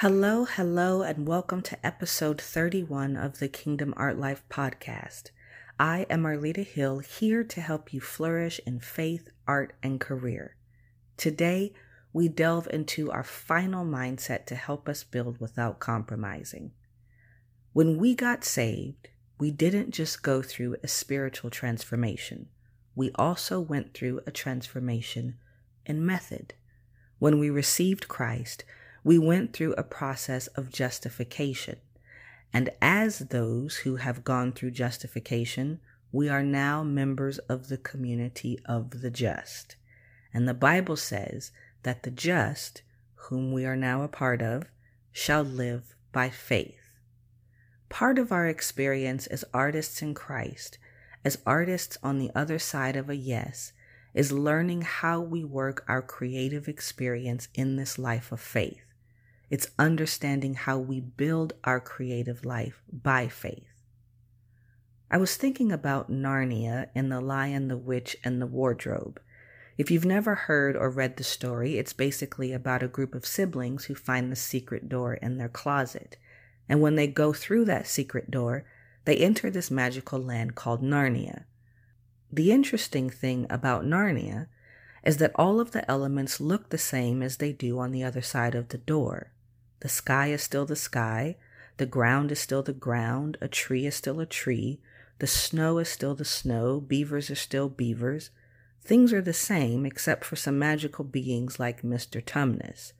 Hello, hello, and welcome to episode 31 of the Kingdom Art Life podcast. I am Arlita Hill, here to help you flourish in faith, art, and career. Today, we delve into our final mindset to help us build without compromising. When we got saved, we didn't just go through a spiritual transformation, we also went through a transformation in method. When we received Christ, we went through a process of justification. And as those who have gone through justification, we are now members of the community of the just. And the Bible says that the just, whom we are now a part of, shall live by faith. Part of our experience as artists in Christ, as artists on the other side of a yes, is learning how we work our creative experience in this life of faith. It's understanding how we build our creative life by faith. I was thinking about Narnia in The Lion, the Witch, and the Wardrobe. If you've never heard or read the story, it's basically about a group of siblings who find the secret door in their closet. And when they go through that secret door, they enter this magical land called Narnia. The interesting thing about Narnia is that all of the elements look the same as they do on the other side of the door. The sky is still the sky. The ground is still the ground. A tree is still a tree. The snow is still the snow. Beavers are still beavers. Things are the same except for some magical beings like Mr. Tumnus.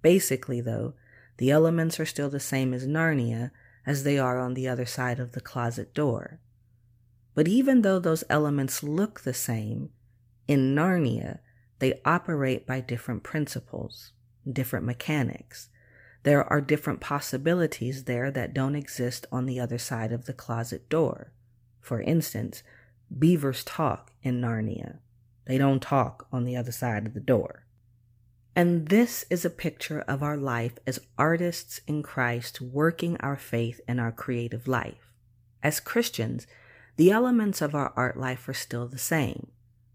Basically, though, the elements are still the same as Narnia as they are on the other side of the closet door. But even though those elements look the same, in Narnia, they operate by different principles, different mechanics. There are different possibilities there that don't exist on the other side of the closet door. For instance, beavers talk in Narnia. They don't talk on the other side of the door. And this is a picture of our life as artists in Christ working our faith in our creative life. As Christians, the elements of our art life are still the same.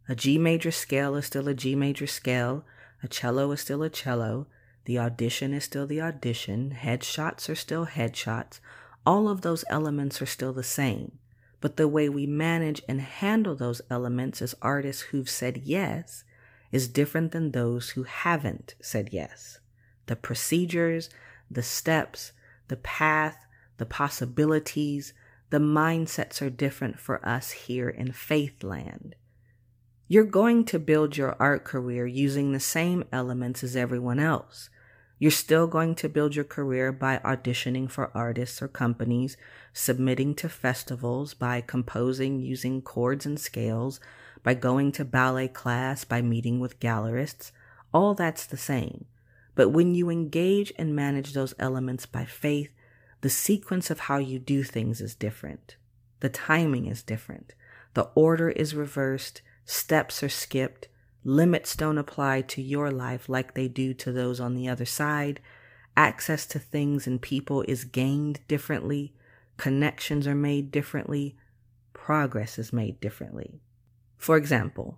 A G major scale is still a G major scale, a cello is still a cello, the audition is still the audition, headshots are still headshots. All of those elements are still the same. But the way we manage and handle those elements as artists who've said yes is different than those who haven't said yes. The procedures, the steps, the path, the possibilities, the mindsets are different for us here in Faithland. You're going to build your art career using the same elements as everyone else. You're still going to build your career by auditioning for artists or companies, submitting to festivals, by composing using chords and scales, by going to ballet class, by meeting with gallerists. All that's the same. But when you engage and manage those elements by faith, the sequence of how you do things is different. The timing is different. The order is reversed. Steps are skipped. Limits don't apply to your life like they do to those on the other side. Access to things and people is gained differently. Connections are made differently. Progress is made differently. For example,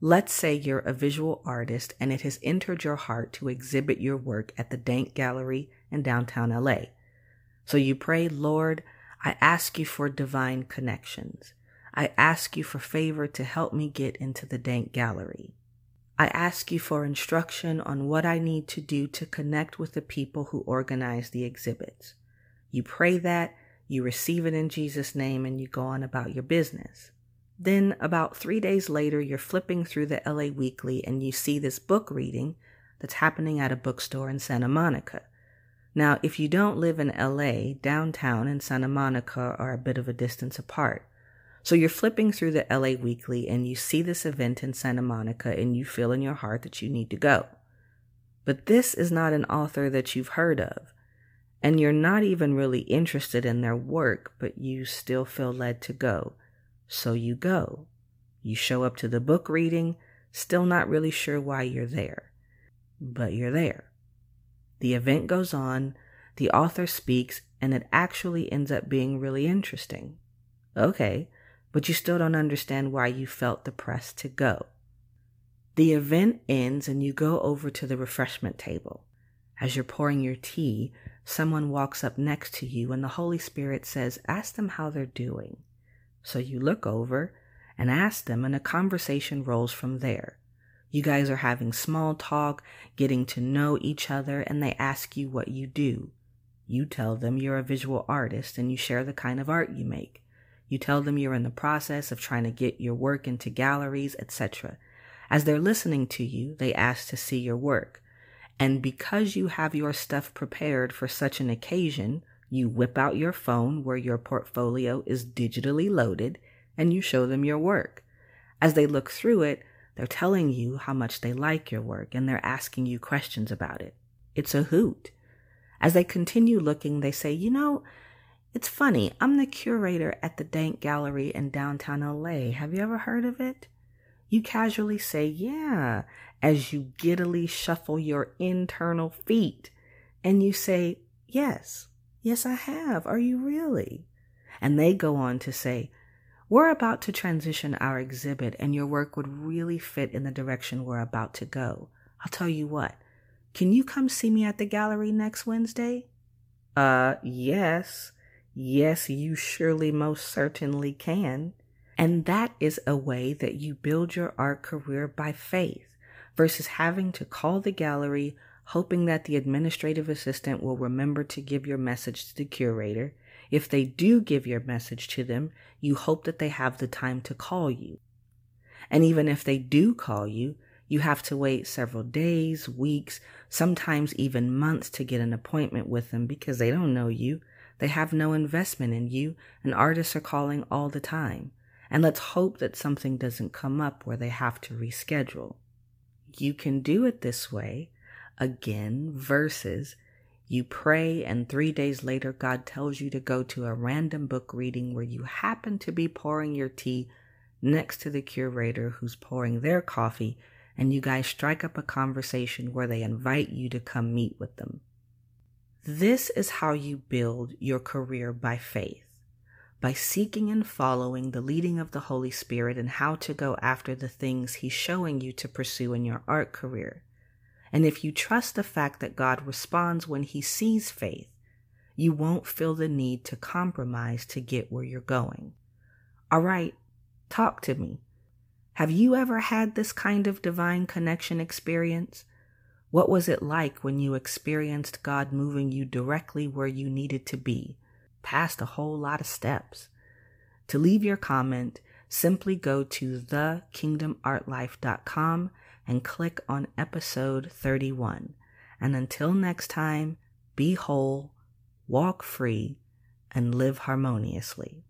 let's say you're a visual artist and it has entered your heart to exhibit your work at the Dank Gallery in downtown LA. So you pray, Lord, I ask you for divine connections. I ask you for favor to help me get into the Dank Gallery. I ask you for instruction on what I need to do to connect with the people who organize the exhibits. You pray that, you receive it in Jesus' name, and you go on about your business. Then, about three days later, you're flipping through the LA Weekly and you see this book reading that's happening at a bookstore in Santa Monica. Now, if you don't live in LA, downtown and Santa Monica are a bit of a distance apart. So you're flipping through the LA Weekly and you see this event in Santa Monica and you feel in your heart that you need to go. But this is not an author that you've heard of. And you're not even really interested in their work, but you still feel led to go. So you go. You show up to the book reading, still not really sure why you're there. But you're there. The event goes on, the author speaks, and it actually ends up being really interesting. Okay, but you still don't understand why you felt the press to go. The event ends and you go over to the refreshment table. As you're pouring your tea, someone walks up next to you and the Holy Spirit says, Ask them how they're doing. So you look over and ask them, and a conversation rolls from there. You guys are having small talk, getting to know each other, and they ask you what you do. You tell them you're a visual artist and you share the kind of art you make. You tell them you're in the process of trying to get your work into galleries, etc. As they're listening to you, they ask to see your work. And because you have your stuff prepared for such an occasion, you whip out your phone where your portfolio is digitally loaded and you show them your work. As they look through it, they're telling you how much they like your work and they're asking you questions about it. It's a hoot. As they continue looking, they say, You know, it's funny. I'm the curator at the Dank Gallery in downtown LA. Have you ever heard of it? You casually say, Yeah, as you giddily shuffle your internal feet. And you say, Yes, yes, I have. Are you really? And they go on to say, we're about to transition our exhibit, and your work would really fit in the direction we're about to go. I'll tell you what, can you come see me at the gallery next Wednesday? Uh, yes. Yes, you surely most certainly can. And that is a way that you build your art career by faith versus having to call the gallery, hoping that the administrative assistant will remember to give your message to the curator if they do give your message to them, you hope that they have the time to call you. And even if they do call you, you have to wait several days, weeks, sometimes even months to get an appointment with them because they don't know you. They have no investment in you, and artists are calling all the time. And let's hope that something doesn't come up where they have to reschedule. You can do it this way, again, versus you pray, and three days later, God tells you to go to a random book reading where you happen to be pouring your tea next to the curator who's pouring their coffee, and you guys strike up a conversation where they invite you to come meet with them. This is how you build your career by faith by seeking and following the leading of the Holy Spirit and how to go after the things He's showing you to pursue in your art career. And if you trust the fact that God responds when He sees faith, you won't feel the need to compromise to get where you're going. All right, talk to me. Have you ever had this kind of divine connection experience? What was it like when you experienced God moving you directly where you needed to be, past a whole lot of steps? To leave your comment, simply go to thekingdomartlife.com and click on episode 31. And until next time, be whole, walk free, and live harmoniously.